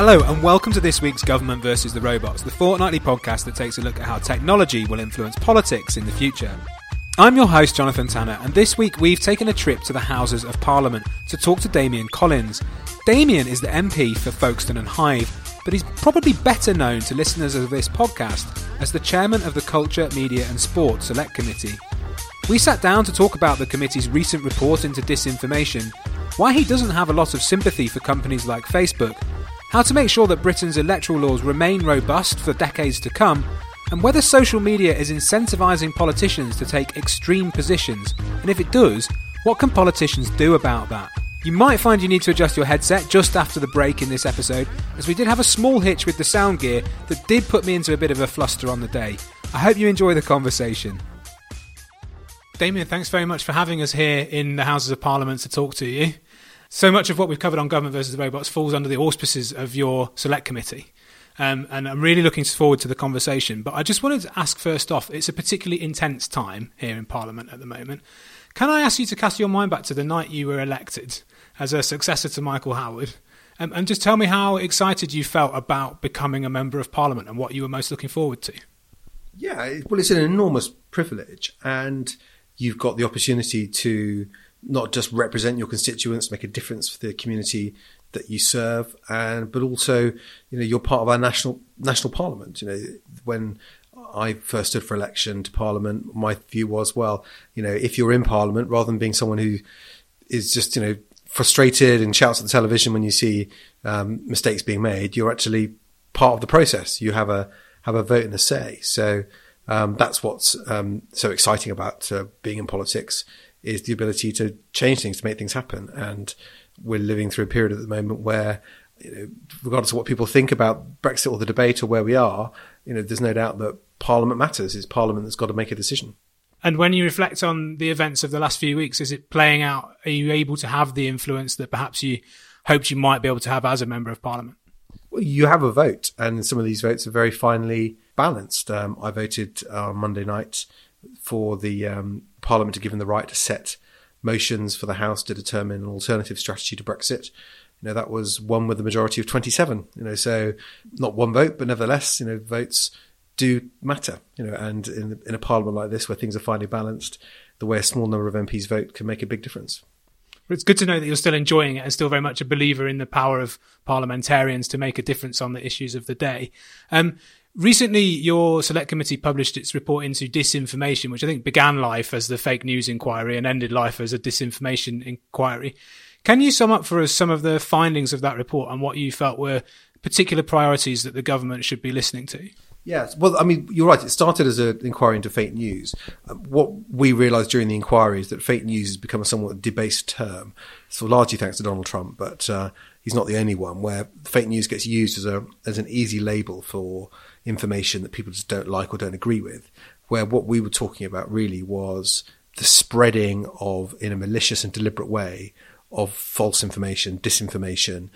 Hello, and welcome to this week's Government versus the Robots, the fortnightly podcast that takes a look at how technology will influence politics in the future. I'm your host, Jonathan Tanner, and this week we've taken a trip to the Houses of Parliament to talk to Damian Collins. Damian is the MP for Folkestone and Hythe, but he's probably better known to listeners of this podcast as the chairman of the Culture, Media and Sport Select Committee. We sat down to talk about the committee's recent report into disinformation, why he doesn't have a lot of sympathy for companies like Facebook, how to make sure that Britain's electoral laws remain robust for decades to come, and whether social media is incentivising politicians to take extreme positions, and if it does, what can politicians do about that? You might find you need to adjust your headset just after the break in this episode, as we did have a small hitch with the sound gear that did put me into a bit of a fluster on the day. I hope you enjoy the conversation. Damian, thanks very much for having us here in the Houses of Parliament to talk to you. So much of what we've covered on government versus the robots falls under the auspices of your select committee. Um, and I'm really looking forward to the conversation. But I just wanted to ask first off, it's a particularly intense time here in Parliament at the moment. Can I ask you to cast your mind back to the night you were elected as a successor to Michael Howard? Um, and just tell me how excited you felt about becoming a member of Parliament and what you were most looking forward to. Yeah, well, it's an enormous privilege, and you've got the opportunity to not just represent your constituents, make a difference for the community that you serve, and but also, you know, you're part of our national national parliament. You know, when I first stood for election to parliament, my view was, well, you know, if you're in parliament, rather than being someone who is just, you know, frustrated and shouts at the television when you see um, mistakes being made, you're actually part of the process. You have a have a vote and a say. So um, that's what's um, so exciting about uh, being in politics is the ability to change things, to make things happen. And we're living through a period at the moment where, you know, regardless of what people think about Brexit or the debate or where we are, you know, there's no doubt that Parliament matters. It's Parliament that's got to make a decision. And when you reflect on the events of the last few weeks, is it playing out? Are you able to have the influence that perhaps you hoped you might be able to have as a member of Parliament? Well, you have a vote, and some of these votes are very finely balanced. Um, I voted on Monday night for the um, Parliament to give them the right to set motions for the House to determine an alternative strategy to Brexit. You know, that was one with a majority of 27. You know, so not one vote, but nevertheless, you know, votes do matter. You know, and in, in a Parliament like this where things are finely balanced, the way a small number of MPs vote can make a big difference. It's good to know that you're still enjoying it and still very much a believer in the power of parliamentarians to make a difference on the issues of the day. Um, Recently, your select committee published its report into disinformation, which I think began life as the fake news inquiry and ended life as a disinformation inquiry. Can you sum up for us some of the findings of that report and what you felt were particular priorities that the government should be listening to? Yes, well, I mean, you're right. It started as an inquiry into fake news. What we realised during the inquiry is that fake news has become a somewhat debased term. So largely thanks to Donald Trump, but uh, he's not the only one. Where fake news gets used as a as an easy label for information that people just don't like or don't agree with. Where what we were talking about really was the spreading of, in a malicious and deliberate way, of false information, disinformation,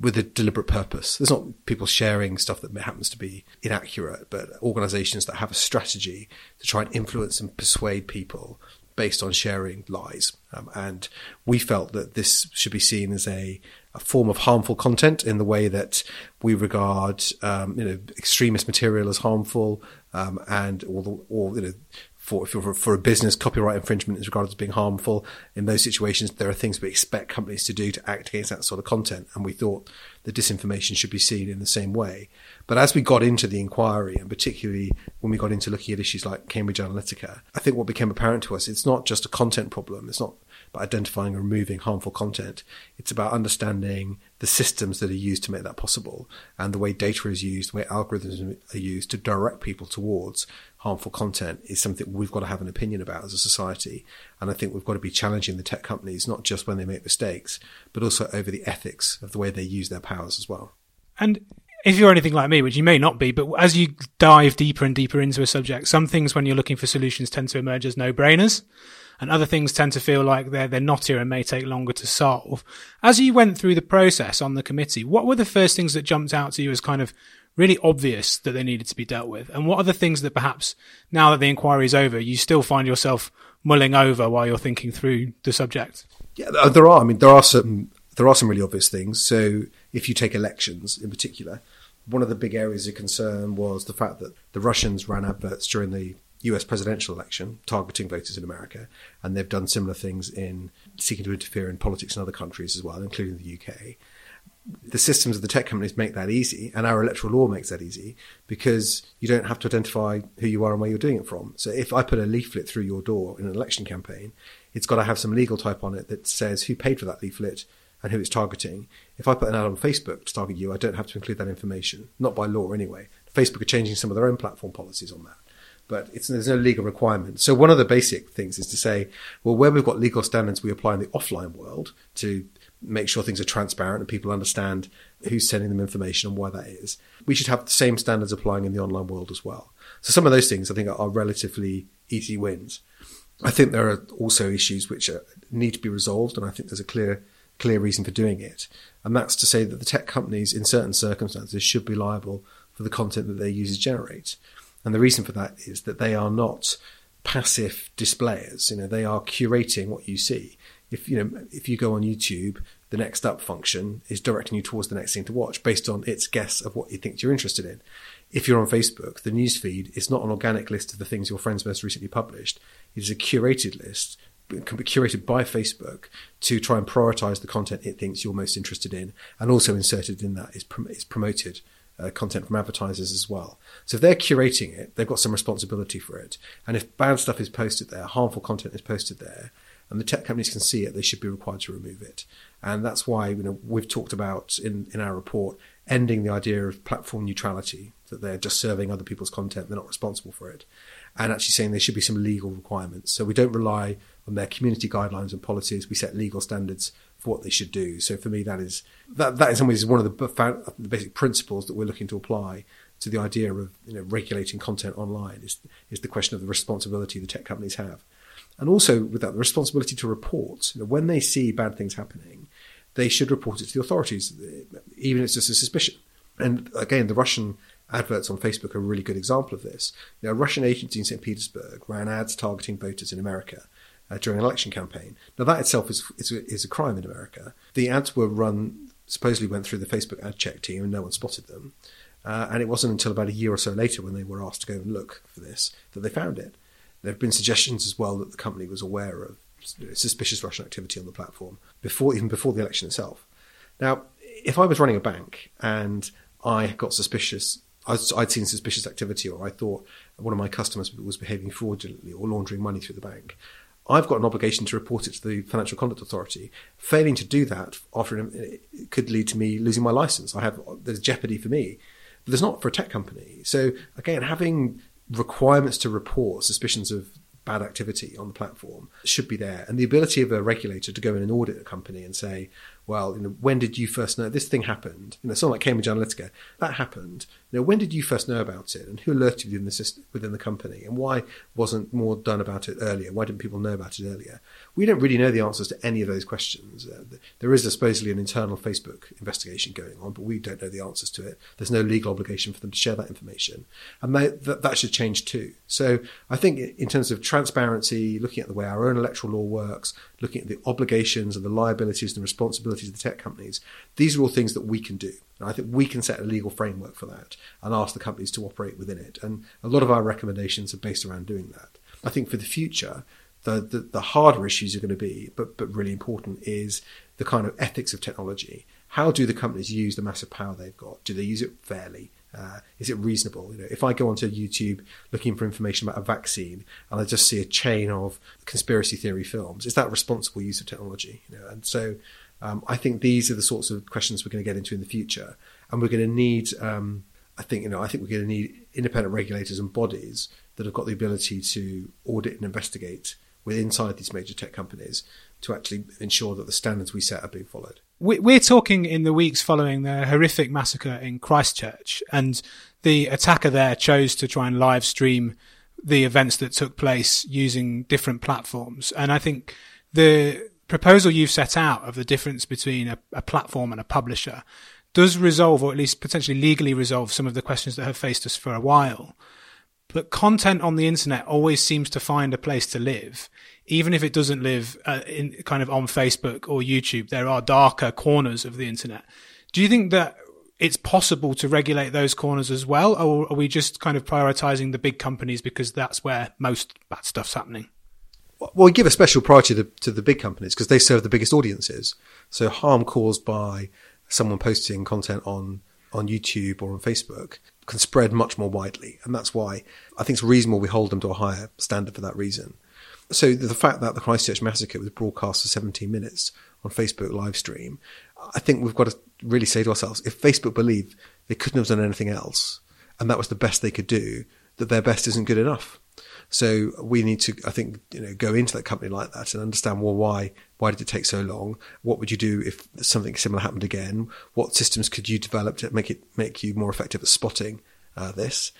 with a deliberate purpose. There's not people sharing stuff that happens to be inaccurate, but organizations that have a strategy to try and influence and persuade people based on sharing lies. Um, and we felt that this should be seen as a, form of harmful content in the way that we regard, um, you know, extremist material as harmful, um, and or, the, or, you know, for, for, for a business, copyright infringement is regarded as being harmful. In those situations, there are things we expect companies to do to act against that sort of content. And we thought the disinformation should be seen in the same way. But as we got into the inquiry, and particularly when we got into looking at issues like Cambridge Analytica, I think what became apparent to us, it's not just a content problem. It's not about identifying and removing harmful content. It's about understanding the systems that are used to make that possible and the way data is used, the way algorithms are used to direct people towards harmful content is something we've got to have an opinion about as a society. And I think we've got to be challenging the tech companies, not just when they make mistakes, but also over the ethics of the way they use their powers as well. And if you're anything like me, which you may not be, but as you dive deeper and deeper into a subject, some things when you're looking for solutions tend to emerge as no brainers and other things tend to feel like they're they're knottier and may take longer to solve. As you went through the process on the committee, what were the first things that jumped out to you as kind of really obvious that they needed to be dealt with? And what are the things that perhaps now that the inquiry is over, you still find yourself mulling over while you're thinking through the subject? Yeah, there are. I mean, there are some there are some really obvious things. So if you take elections in particular, one of the big areas of concern was the fact that the Russians ran adverts during the US presidential election targeting voters in America, and they've done similar things in seeking to interfere in politics in other countries as well, including the UK. The systems of the tech companies make that easy, and our electoral law makes that easy because you don't have to identify who you are and where you're doing it from. So if I put a leaflet through your door in an election campaign, it's got to have some legal type on it that says who paid for that leaflet and who it's targeting. If I put an ad on Facebook to target you, I don't have to include that information, not by law anyway. Facebook are changing some of their own platform policies on that but there's no legal requirement. So one of the basic things is to say, well, where we've got legal standards we apply in the offline world to make sure things are transparent and people understand who's sending them information and why that is. We should have the same standards applying in the online world as well. So some of those things I think are, relatively easy wins. I think there are also issues which are, need to be resolved, and I think there's a clear clear reason for doing it, and that's to say that the tech companies, in certain circumstances, should be liable for the content that their users generate. And the reason for that is that they are not passive displayers. You know, they are curating what you see. If you know, if you go on YouTube, the next up function is directing you towards the next thing to watch based on its guess of what you think you're interested in. If you're on Facebook, the newsfeed is not an organic list of the things your friends most recently published. It is a curated list can be curated by Facebook to try and prioritize the content it thinks you're most interested in, and also inserted in that is, prom- is promoted uh, content from advertisers as well. So if they're curating it, they've got some responsibility for it. And if bad stuff is posted there, harmful content is posted there, and the tech companies can see it, they should be required to remove it. And that's why you know we've talked about in, in our report ending the idea of platform neutrality, that they're just serving other people's content, they're not responsible for it, and actually saying there should be some legal requirements. So we don't rely on their community guidelines and policies. We set legal standards what they should do. So for me, that is that that in some ways is one of the, the basic principles that we're looking to apply to the idea of you know regulating content online is is the question of the responsibility the tech companies have, and also with that the responsibility to report. You know, when they see bad things happening, they should report it to the authorities, even if it's just a suspicion. And again, the Russian adverts on Facebook are a really good example of this. You know, a Russian agency in St. Petersburg ran ads targeting voters in America uh, during an election campaign. Now that itself is, is, is a crime in America. The ads were run supposedly went through the Facebook ad check team and no one spotted them. Uh, and it wasn't until about a year or so later when they were asked to go and look for this that they found it. There have been suggestions as well that the company was aware of suspicious Russian activity on the platform before even before the election itself. Now, if I was running a bank and I got suspicious, I'd seen suspicious activity, or I thought one of my customers was behaving fraudulently or laundering money through the bank, I've got an obligation to report it to the Financial Conduct Authority. Failing to do that after could lead to me losing my license. I have there's jeopardy for me, but there's not for a tech company. So again, having requirements to report suspicions of bad activity on the platform should be there, and the ability of a regulator to go in and audit a company and say, well, you know, when did you first know this thing happened? You know, something like Cambridge Analytica, that happened. You know, when did you first know about it, and who alerted you in the system, within the company, and why wasn't more done about it earlier? Why didn't people know about it earlier? We don't really know the answers to any of those questions. Uh, there is supposedly an internal Facebook investigation going on, but we don't know the answers to it. There's no legal obligation for them to share that information, and they, that, that should change too. So I think in terms of transparency, looking at the way our own electoral law works, looking at the obligations and the liabilities and responsibilities responsibilities of the tech companies. These are all things that we can do. And I think we can set a legal framework for that and ask the companies to operate within it. And a lot of our recommendations are based around doing that. I think for the future, the, the, the harder issues are going to be, but, but really important, is the kind of ethics of technology. How do the companies use the massive power they've got? Do they use it fairly? Uh, is it reasonable? You know, if I go onto YouTube looking for information about a vaccine and I just see a chain of conspiracy theory films, is that responsible use of technology? You know, and so um, I think these are the sorts of questions we're going to get into in the future, and we're going to need. Um, I think you know. I think we're going to need independent regulators and bodies that have got the ability to audit and investigate with inside these major tech companies to actually ensure that the standards we set are being followed. We're talking in the weeks following the horrific massacre in Christchurch, and the attacker there chose to try and live stream the events that took place using different platforms. And I think the proposal you've set out of the difference between a, a platform and a publisher does resolve, or at least potentially legally resolve, some of the questions that have faced us for a while. But content on the internet always seems to find a place to live, even if it doesn't live uh, in kind of on Facebook or YouTube. There are darker corners of the internet. Do you think that it's possible to regulate those corners as well, or are we just kind of prioritizing the big companies because that's where most bad stuff's happening? Well, we give a special priority to, to the big companies because they serve the biggest audiences. So harm caused by someone posting content on on YouTube or on Facebook can spread much more widely. And that's why I think it's reasonable we hold them to a higher standard for that reason. So the fact that the Christchurch massacre was broadcast for 17 minutes on Facebook live stream, I think we've got to really say to ourselves, if Facebook believe they couldn't have done anything else, and that was the best they could do, that their best isn't good enough. So we need to, I think, you know, go into that company like that and understand, well, why, why did it take so long? What would you do if something similar happened again? What systems could you develop to make it, make you more effective at spotting uh, this?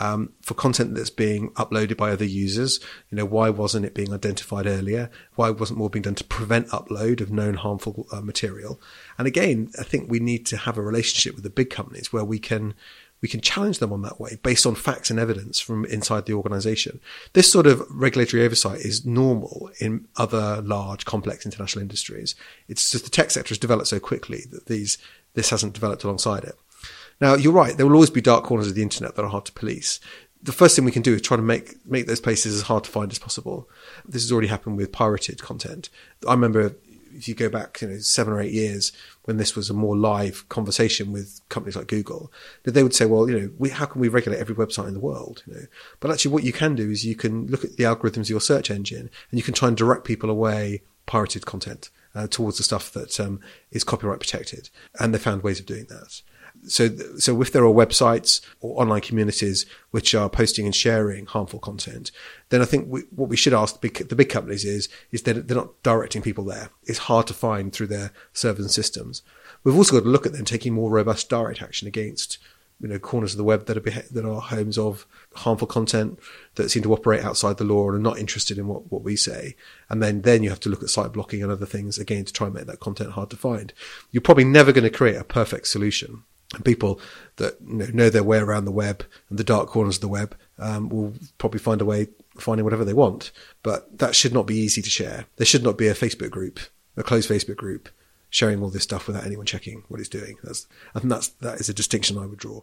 Um, for content that's being uploaded by other users, you know, why wasn't it being identified earlier? Why wasn't more being done to prevent upload of known harmful uh, material? And again, I think we need to have a relationship with the big companies where we can we can challenge them on that way based on facts and evidence from inside the organization. This sort of regulatory oversight is normal in other large, complex international industries. It's just the tech sector has developed so quickly that these, this hasn't developed alongside it. Now, you're right. There will always be dark corners of the internet that are hard to police. The first thing we can do is try to make, make those places as hard to find as possible. This has already happened with pirated content. I remember if you go back, you know, seven or eight years when this was a more live conversation with companies like Google, that they would say, well, you know, we, how can we regulate every website in the world? You know, but actually what you can do is you can look at the algorithms of your search engine and you can try and direct people away pirated content uh, towards the stuff that um, is copyright protected. And they found ways of doing that so so if there are websites or online communities which are posting and sharing harmful content, then I think we, what we should ask the big, the big companies is is that they're not directing people there. It's hard to find through their servers and systems. We've also got to look at them taking more robust direct action against you know corners of the web that are that are homes of harmful content that seem to operate outside the law and are not interested in what, what we say. And then then you have to look at site blocking and other things again to try and make that content hard to find. You're probably never going to create a perfect solution and people that you know, know, their way around the web and the dark corners of the web um, will probably find a way finding whatever they want. But that should not be easy to share. There should not be a Facebook group, a closed Facebook group, sharing all this stuff without anyone checking what it's doing. That's, I think that's that is a distinction I would draw.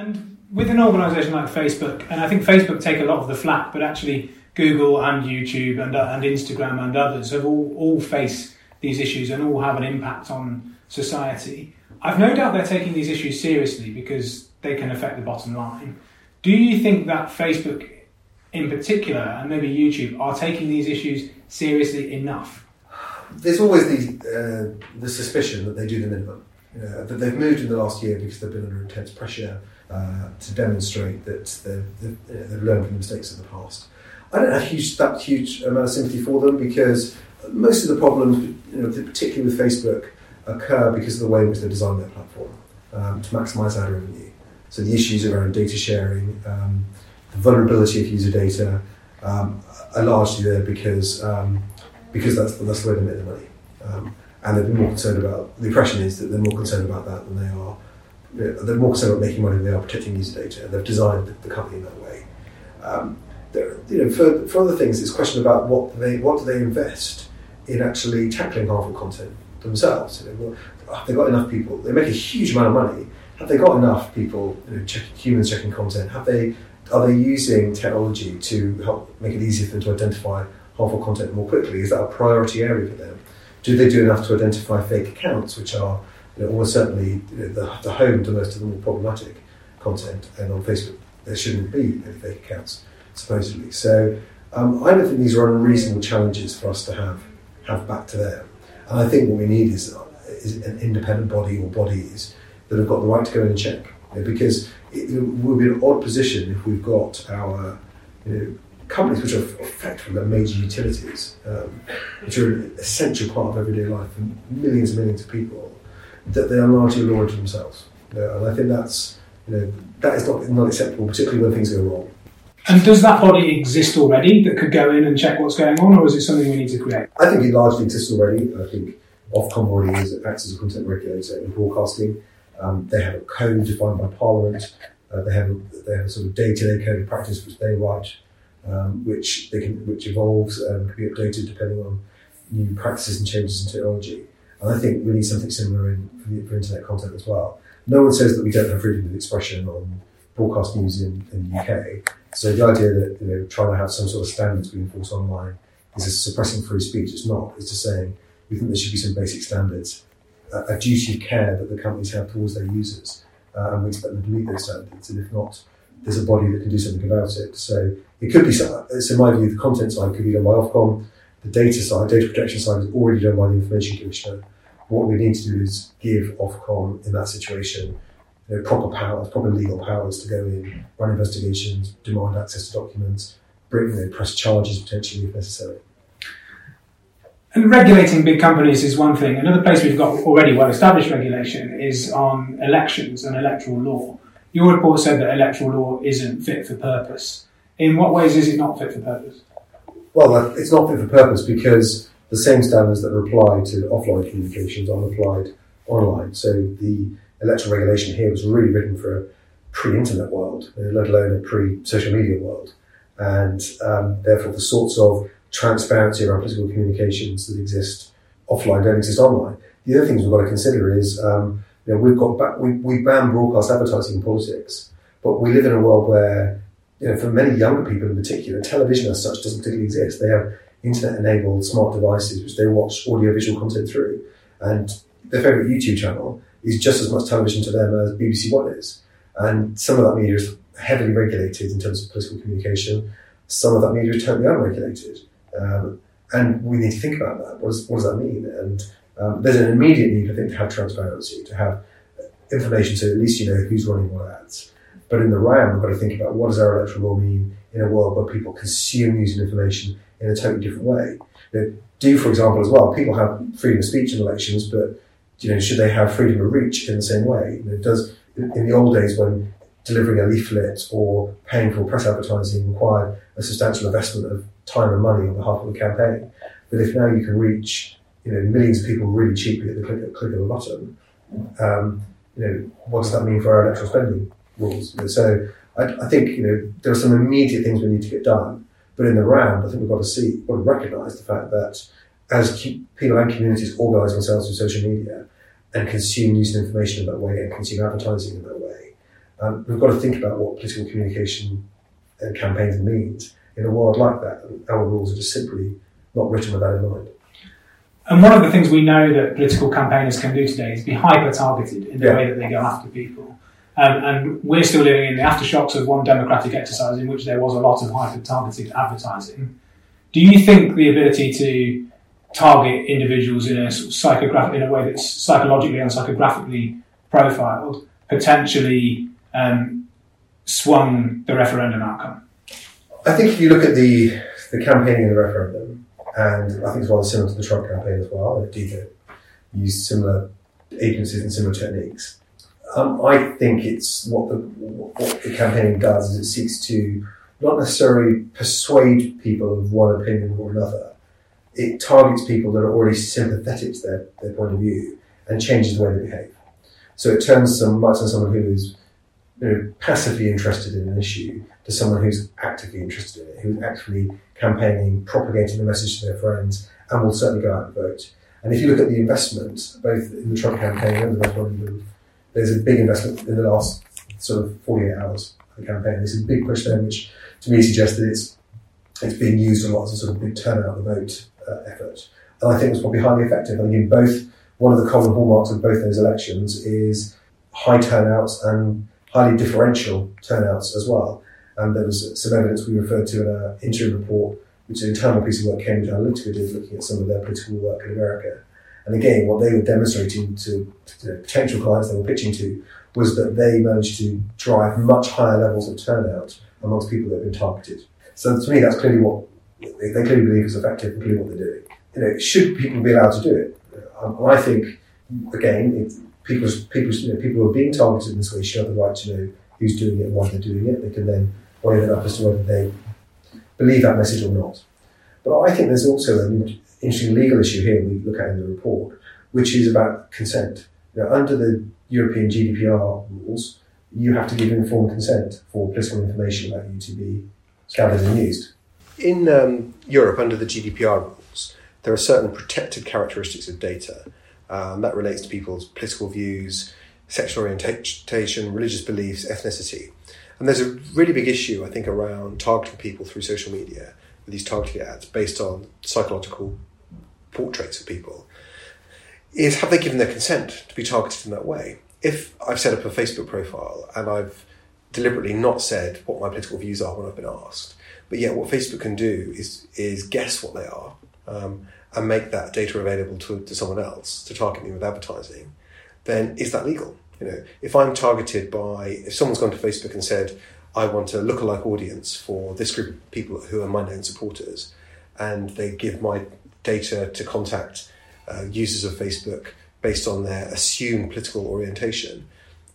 And with an organisation like Facebook, and I think Facebook take a lot of the flack, but actually Google and YouTube and, uh, and Instagram and others have all, all face these issues and all have an impact on society. I've no doubt they're taking these issues seriously because they can affect the bottom line. Do you think that Facebook, in particular, and maybe YouTube, are taking these issues seriously enough? There's always the, uh, the suspicion that they do the minimum. Uh, that they've moved in the last year because they've been under intense pressure uh, to demonstrate that they've, they've, learned from the mistakes of the past. I don't have huge, that huge amount of sympathy for them because most of the problems, you know, particularly with Facebook, occur because of the way in which they design their platform um, to maximise ad revenue. So the issues around data sharing, um, the vulnerability of user data um, are largely there because um, because that's that's the way they make their money. Um, and they're more concerned about the impression is that they're more concerned about that than they are. They're more concerned about making money than they are protecting user data. And they've designed the, the company in that way. Um, you know, for, for other things, it's question about what they what do they invest in actually tackling harmful content themselves. You know, have they got enough people? They make a huge amount of money. Have they got enough people, you know, humans checking content? Have they are they using technology to help make it easier for them to identify harmful content more quickly? Is that a priority area for them? Do they do enough to identify fake accounts, which are you know, almost certainly the, the, home to most of the more problematic content? And on Facebook, there shouldn't be any fake accounts, supposedly. So um, I don't think these are unreasonable challenges for us to have have back to them. And I think what we need is, is an independent body or bodies that have got the right to go in and check. You know, because it, it would be an odd position if we've got our you know, companies which are effectively major utilities, um, which are an essential part of everyday life for millions and millions of people, that they are largely law to themselves. You know, and I think that's you know, that is not, not acceptable, particularly when things go wrong. And does that body exist already that could go in and check what's going on, or is it something we need to create? I think it largely exists already. I think Ofcom already is, acts as a content regulator in broadcasting. Um, they have a code defined by Parliament. Uh, they have a, they have a sort of day-to-day code of practice which they write, um, which they can which evolves and can be updated depending on new practices and changes in technology. And I think we need something similar in for, for internet content as well. No one says that we don't have freedom of expression on broadcast news in, in the UK. So the idea that you know trying to have some sort of standards being enforced online is suppressing free speech. It's not. It's just saying we think there should be some basic standards, a duty of care that the companies have towards their users, uh, and we expect them to meet those standards. And if not, there's a body that can do something about it. So it could be. So in my view, the content side could be done by Ofcom. The data side, data protection side, is already done by the Information Commissioner. What we need to do is give Ofcom in that situation you know, proper powers, proper legal powers to go in, run investigations, demand access to documents, bring, you know, press charges potentially if necessary. And regulating big companies is one thing. Another place we've got already well established regulation is on elections and electoral law. Your report said that electoral law isn't fit for purpose. In what ways is it not fit for purpose? Well, it's not fit for purpose because the same standards that apply to offline communications aren't applied online. So the electoral regulation here was really written for a pre-internet world, let alone a pre-social media world, and um, therefore the sorts of transparency around political communications that exist offline don't exist online. The other things we've got to consider is um, you know, we've got back, we, we ban broadcast advertising in politics, but we live in a world where you know, for many younger people in particular, television as such doesn't particularly exist. They have internet-enabled smart devices which they watch audio-visual content through, and their favourite YouTube channel is just as much television to them as BBC One is. And some of that media is heavily regulated in terms of political communication. Some of that media is totally unregulated. Um, and we need to think about that. What does, that mean? And um, there's an immediate need, I think, to have transparency, to have information so at least you know who's running what ads. But in the round, we've got to think about what does our electoral law mean in a world where people consume news and information in a totally different way. Know, do, for example, as well, people have freedom of speech in elections, but you know, should they have freedom of reach in the same way? Know, does in the old days when delivering a leaflet or paying for press advertising required a substantial investment of time and money on behalf of the campaign, but if now you can reach you know millions of people really cheaply at the click, click of a button, um, you know, what does that mean for our electoral spending rules? So I, I, think you know there are some immediate things we need to get done, but in the round, I think we've got to see, got to recognise the fact that as people and communities organise themselves through social media and consume news and information in that way and consume advertising in that way, Um, we've got to think about what political communication and campaigns means in a world like that. And our rules are just simply not written with that in mind. And one of the things we know that political campaigners can do today is be hyper targeted in the Yeah. way that they go after people. Um, and we're still living in the aftershocks of one democratic exercise in which there was a lot of hyper targeted advertising. Do you think the ability to target individuals in a sort of psychographic in a way that's psychologically and psychographically profiled potentially um, swung the referendum outcome? I think if you look at the the campaigning in the referendum, and I think it's rather similar to the Trump campaign as well. Indeed, they used similar agencies and similar techniques. Um, I think it's what the what the campaigning does is it seeks to not necessarily persuade people of one opinion or another. It targets people that are already sympathetic to their, their point of view and changes the way they behave. So it turns some might turn someone who is you know, passively interested in an issue to someone who's actively interested in it, who's actually campaigning, propagating the message to their friends, and will certainly go out and vote. And if you look at the investment, both in the Trump campaign and the referendum, there's a big investment in the last sort of 48 hours of the campaign. There's a big push there, which to me suggests that it's it's being used a lot as a sort of big turnout the vote uh, effort. And I think it's probably highly effective. I think in both, one of the common hallmarks of both those elections is high turnouts and highly differential turnouts as well. And there was some evidence we referred to in our interim report, which is an internal piece of work Cambridge Analytica did looking at some of their political work in America. And again, what they were demonstrating to, to potential clients they were pitching to was that they managed to drive much higher levels of turnout amongst people that have been targeted. So to me, that's clearly what they, they clearly believe is effective and clearly what they're doing. You know, should people be allowed to do it? Um, I think, again, it, people's, people's, you know, people who are being targeted in this way should have the right to know who's doing it and why they're doing it. They can then weigh it up as to whether they believe that message or not. But I think there's also an interesting legal issue here we look at in the report, which is about consent. Know, under the European GDPR rules, you have to give informed consent for political information about you to be gathered and used. In um, Europe, under the GDPR rules, there are certain protected characteristics of data. Um, that relates to people's political views, sexual orientation, religious beliefs, ethnicity. And there's a really big issue, I think, around targeting people through social media with these targeting ads based on psychological portraits of people. Is have they given their consent to be targeted in that way? If I've set up a Facebook profile and I've deliberately not said what my political views are when I've been asked, but yet what Facebook can do is is guess what they are um, and make that data available to, to someone else to target me with advertising, then is that legal? You know, if I'm targeted by if someone's gone to Facebook and said I want a lookalike audience for this group of people who are my known supporters, and they give my data to contact uh, users of Facebook based on their assumed political orientation,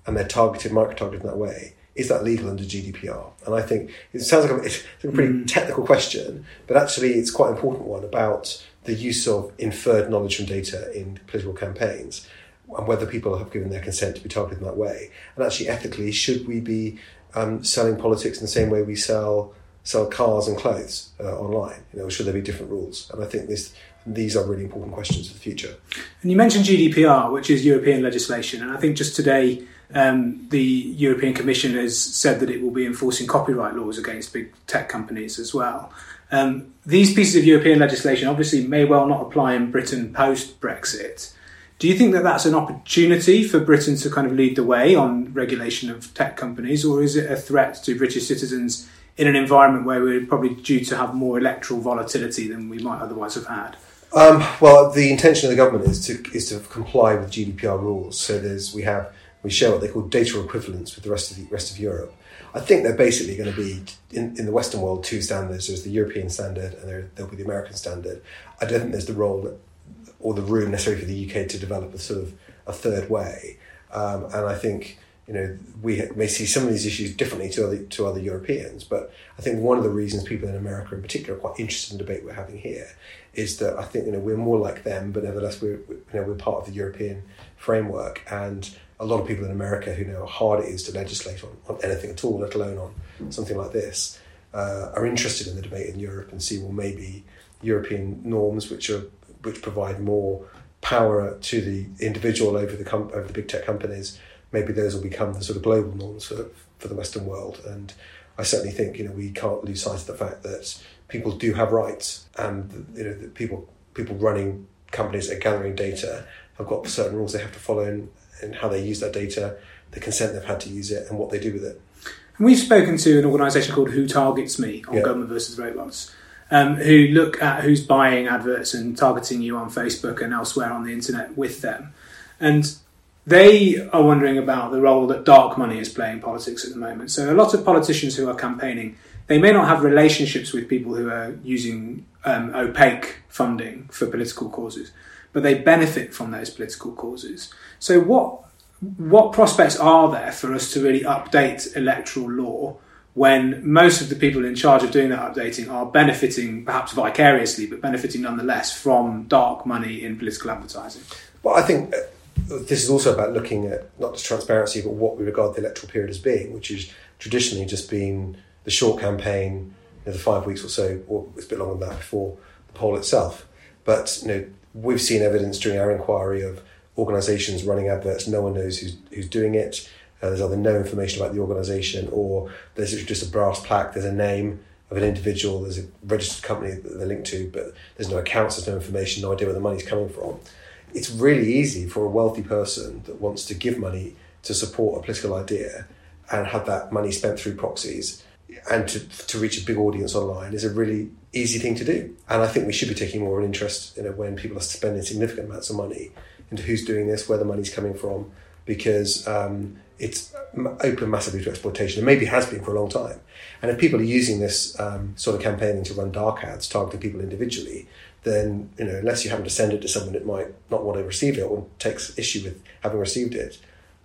and they're targeted, micro-targeted in that way, is that legal under GDPR? And I think it sounds like a, it's a pretty technical question, but actually it's quite an important one about the use of inferred knowledge from data in political campaigns and whether people have given their consent to be targeted in that way. And actually, ethically, should we be um, selling politics in the same way we sell sell cars and clothes uh, online? You know, should there be different rules? And I think this these are really important questions for the future. And you mentioned GDPR, which is European legislation, and I think just today um, the European Commission has said that it will be enforcing copyright laws against big tech companies as well. Um, these pieces of European legislation obviously may well not apply in Britain post Brexit. Do you think that that's an opportunity for Britain to kind of lead the way on regulation of tech companies, or is it a threat to British citizens in an environment where we're probably due to have more electoral volatility than we might otherwise have had? Um, well, the intention of the government is to is to comply with GDPR rules. So there's we have we share what they call data equivalence with the rest of the rest of Europe. I think they're basically going to be in, in the Western world two standards. There's the European standard and there, there'll be the American standard. I don't think there's the role or the room necessarily for the UK to develop a sort of a third way. Um, and I think you know we may see some of these issues differently to other to other Europeans. But I think one of the reasons people in America, in particular, are quite interested in the debate we're having here is that I think you know we're more like them, but nevertheless we're you know we're part of the European framework, and a lot of people in America who know how hard it is to legislate on, on anything at all, let alone on something like this, uh, are interested in the debate in Europe and see well maybe European norms which are which provide more power to the individual over the com- over the big tech companies maybe those will become the sort of global norms for for the Western world. And I certainly think you know we can't lose sight of the fact that people do have rights, and you know people people running companies that are gathering data have got certain rules they have to follow in, in how they use that data, the consent they've had to use it, and what they do with it. And we've spoken to an organisation called Who Targets Me on Yeah. Government versus Robots, um, who look at who's buying adverts and targeting you on Facebook and elsewhere on the internet with them. And they are wondering about the role that dark money is playing in politics at the moment. So a lot of politicians who are campaigning, they may not have relationships with people who are using um, opaque funding for political causes, but they benefit from those political causes. So what what prospects are there for us to really update electoral law when most of the people in charge of doing that updating are benefiting, perhaps vicariously, but benefiting nonetheless from dark money in political advertising? Well, I think this is also about looking at not just transparency, but what we regard the electoral period as being, which is traditionally just been the short campaign, you know, the five weeks or so, or it's a bit longer than that before the poll itself. But you know, we've seen evidence during our inquiry of organisations running adverts. No one knows who's who's doing it. Uh, there's either no information about the organisation, or there's just a brass plaque. There's a name of an individual. There's a registered company that they're linked to, but there's no accounts. There's no information. No idea where the money's coming from it's really easy for a wealthy person that wants to give money to support a political idea and have that money spent through proxies and to, to reach a big audience online is a really easy thing to do. And I think we should be taking more an interest in it when people are spending significant amounts of money into who's doing this, where the money's coming from, because um, it's open massively to exploitation and maybe has been for a long time. And if people are using this um, sort of campaigning to run dark ads targeting people individually, then you know unless you happen to send it to someone that might not want to receive it or takes issue with having received it,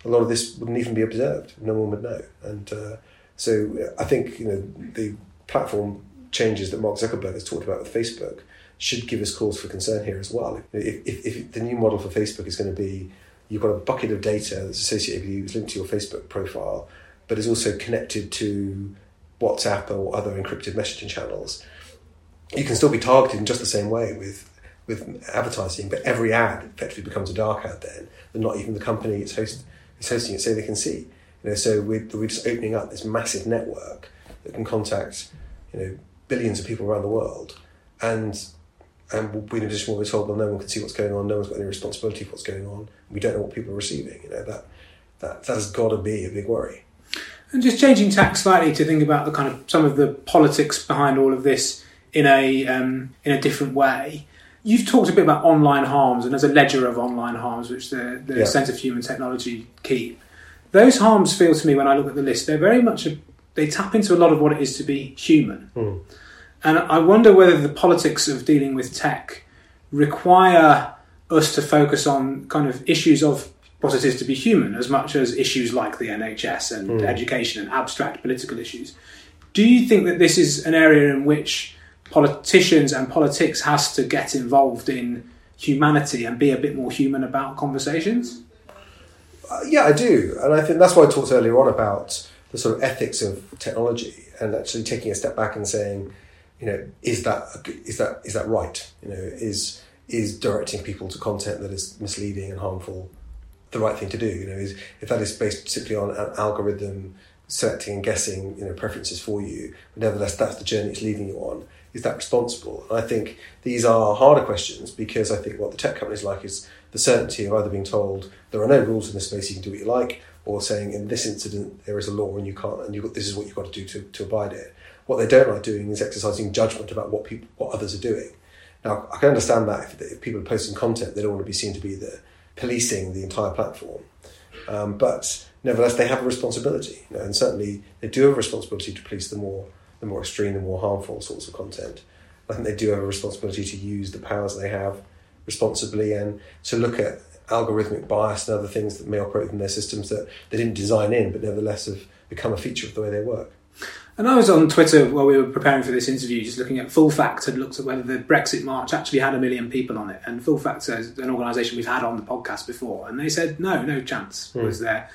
a lot of this wouldn't even be observed. No one would know. And uh, so I think you know the platform changes that Mark Zuckerberg has talked about with Facebook should give us cause for concern here as well. If, if, if the new model for Facebook is going to be you've got a bucket of data that's associated with you, is linked to your Facebook profile, but is also connected to WhatsApp or other encrypted messaging channels, you can still be targeted in just the same way with with advertising, but every ad effectively becomes a dark ad then, and not even the company it's host it's hosting it, so they can see. You know, so we're, we're just opening up this massive network that can contact, you know, billions of people around the world, and and we in addition, we're told, well, no one can see what's going on, no one's got any responsibility for what's going on. We don't know what people are receiving. You know, that that that has got to be a big worry. And just changing tack slightly to think about the kind of some of the politics behind all of this in a um, in a different way. You've talked a bit about online harms, and there's a ledger of online harms which the, the Yeah. Centre for Humane Technology keep. Those harms feel to me when I look at the list, they're very much a, they tap into a lot of what it is to be human. And I wonder whether the politics of dealing with tech require us to focus on kind of issues of what it is to be human as much as issues like the NHS and education and abstract political issues. Do you think that this is an area in which politicians and politics has to get involved in humanity and be a bit more human about conversations? Uh, yeah, I do, and I think that's why I talked earlier on about the sort of ethics of technology and actually taking a step back and saying, you know, is that is that is that right? You know, is is directing people to content that is misleading and harmful the right thing to do? You know, is if that is based simply on an algorithm selecting and guessing, you know, preferences for you, but nevertheless that's the journey it's leading you on. Is that responsible? And I think these are harder questions because I think what the tech companies like is the certainty of either being told there are no rules in this space, you can do what you like, or saying in this incident there is a law and you can't, and you got, this is what you've got to do to, to abide it. What they don't like doing is exercising judgment about what people, what others are doing. Now, I can understand that if, if people are posting content, they don't want to be seen to be the policing the entire platform. Um, but nevertheless, they have a responsibility, you know, and certainly they do have a responsibility to police the more the more extreme, the more harmful sorts of content. I think they do have a responsibility to use the powers they have responsibly and to look at algorithmic bias and other things that may operate within their systems that they didn't design in, but nevertheless have become a feature of the way they work. And I was on Twitter while we were preparing for this interview, just looking at Full Fact had looked at whether the Brexit March actually had a million people on it. And Full Fact is an organisation we've had on the podcast before, and they said no, no chance hmm. was their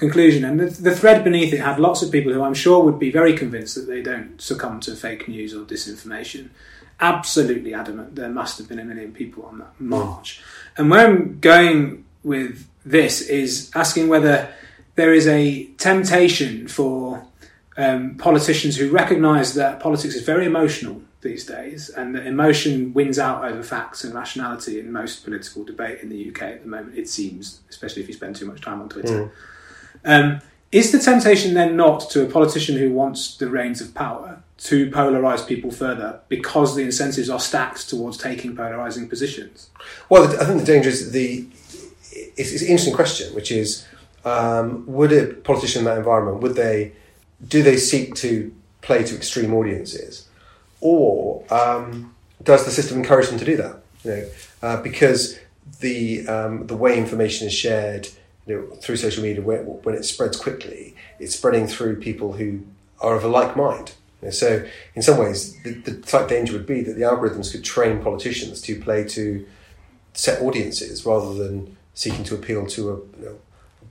conclusion. And the, the thread beneath it had lots of people who I'm sure would be very convinced that they don't succumb to fake news or disinformation. Absolutely adamant there must have been a million people on that march. And where I'm going with this is asking whether there is a temptation for um, politicians who recognise that politics is very emotional these days, and that emotion wins out over facts and rationality in most political debate in the UK at the moment. It seems, especially if you spend too much time on Twitter. Um, is the temptation then not to a politician who wants the reins of power to polarise people further because the incentives are stacked towards taking polarising positions? Well, I think the danger is the it's, it's an interesting question, which is um, would a politician in that environment would they do they seek to play to extreme audiences, or um, does the system encourage them to do that? You know, uh, because the um, the way information is shared know, through social media, when, it spreads quickly, it's spreading through people who are of a like mind. Know, so, in some ways, the, the slight danger would be that the algorithms could train politicians to play to set audiences rather than seeking to appeal to a you know,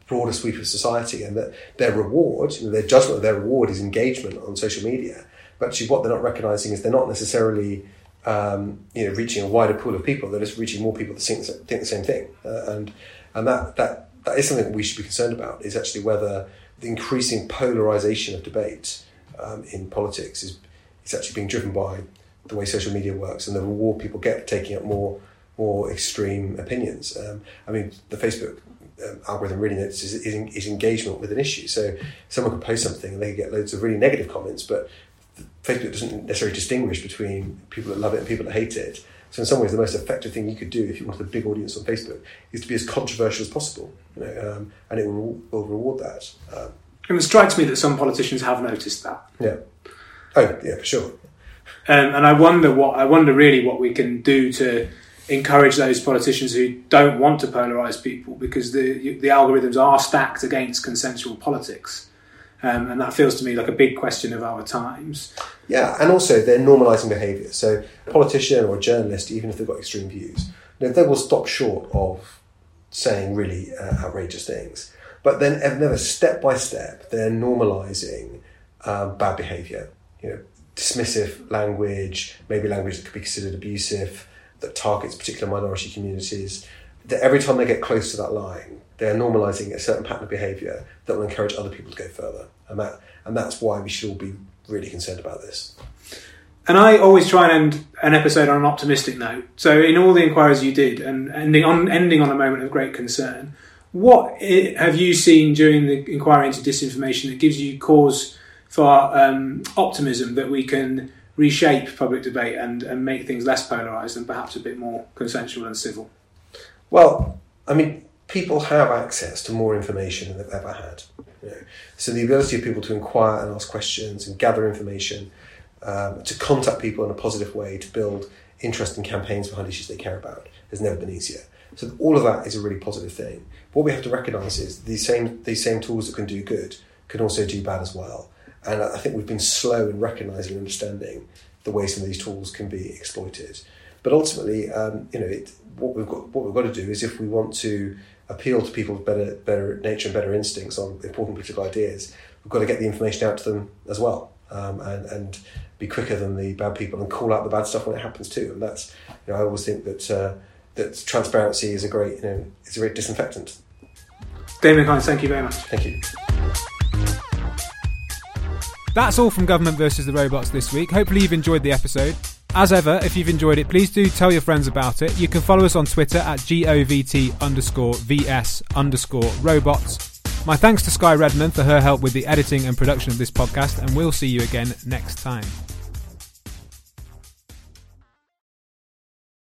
broader sweep of society, and that their reward, you know, their judgment of their reward, is engagement on social media. But actually, what they're not recognizing is they're not necessarily um, you know reaching a wider pool of people. They're just reaching more people that think, think the same thing, uh, and and that that that is something we should be concerned about. Is actually whether the increasing polarization of debate um, in politics is is actually being driven by the way social media works and the reward people get taking up more more extreme opinions. Um, I mean, the Facebook um, algorithm really notices is, is, engagement with an issue. So someone could post something and they could get loads of really negative comments, but Facebook doesn't necessarily distinguish between people that love it and people that hate it. So in some ways, the most effective thing you could do if you wanted a big audience on Facebook is to be as controversial as possible, you know, um, and it will, will reward that. Um, and it strikes me that some politicians have noticed that. Yeah. Oh, yeah, for sure. Um, and I wonder what I wonder really what we can do to encourage those politicians who don't want to polarize people because the the algorithms are stacked against consensual politics. Um, and that feels to me like a big question of our times. Yeah, and also they're normalising behaviour. So, a politician or a journalist, even if they've got extreme views, they will stop short of saying really uh, outrageous things. But then, never step by step, they're normalising um, bad behaviour. You know, dismissive language, maybe language that could be considered abusive, that targets particular minority communities. That every time they get close to that line, they're normalising a certain pattern of behaviour that will encourage other people to go further, and that and that's why we should all be really concerned about this. And I always try and end an episode on an optimistic note. So, in all the inquiries you did, and ending on ending on a moment of great concern, what have you seen during the inquiry into disinformation that gives you cause for um, optimism that we can reshape public debate and, and make things less polarised and perhaps a bit more consensual and civil? Well, I mean, people have access to more information than they've ever had. You know? So the ability of people to inquire and ask questions and gather information, um, to contact people in a positive way, to build interesting campaigns behind issues they care about, has never been easier. So all of that is a really positive thing. What we have to recognise is these same these same tools that can do good can also do bad as well. And I think we've been slow in recognising and understanding the way some of these tools can be exploited. But ultimately, um, you know, it, what we've got what we've got to do is if we want to appeal to people's better better nature and better instincts on important political ideas, we've got to get the information out to them as well, um, and and be quicker than the bad people and call out the bad stuff when it happens too. And that's you know I always think that uh, that transparency is a great you know it's a great disinfectant. Damien Hines, thank you very much. Thank you. That's all from Government versus the Robots this week. Hopefully, you've enjoyed the episode. As ever, if you've enjoyed it, please do tell your friends about it. You can follow us on Twitter at govt underscore vs underscore robots. My thanks to Sky Redman for her help with the editing and production of this podcast, and we'll see you again next time.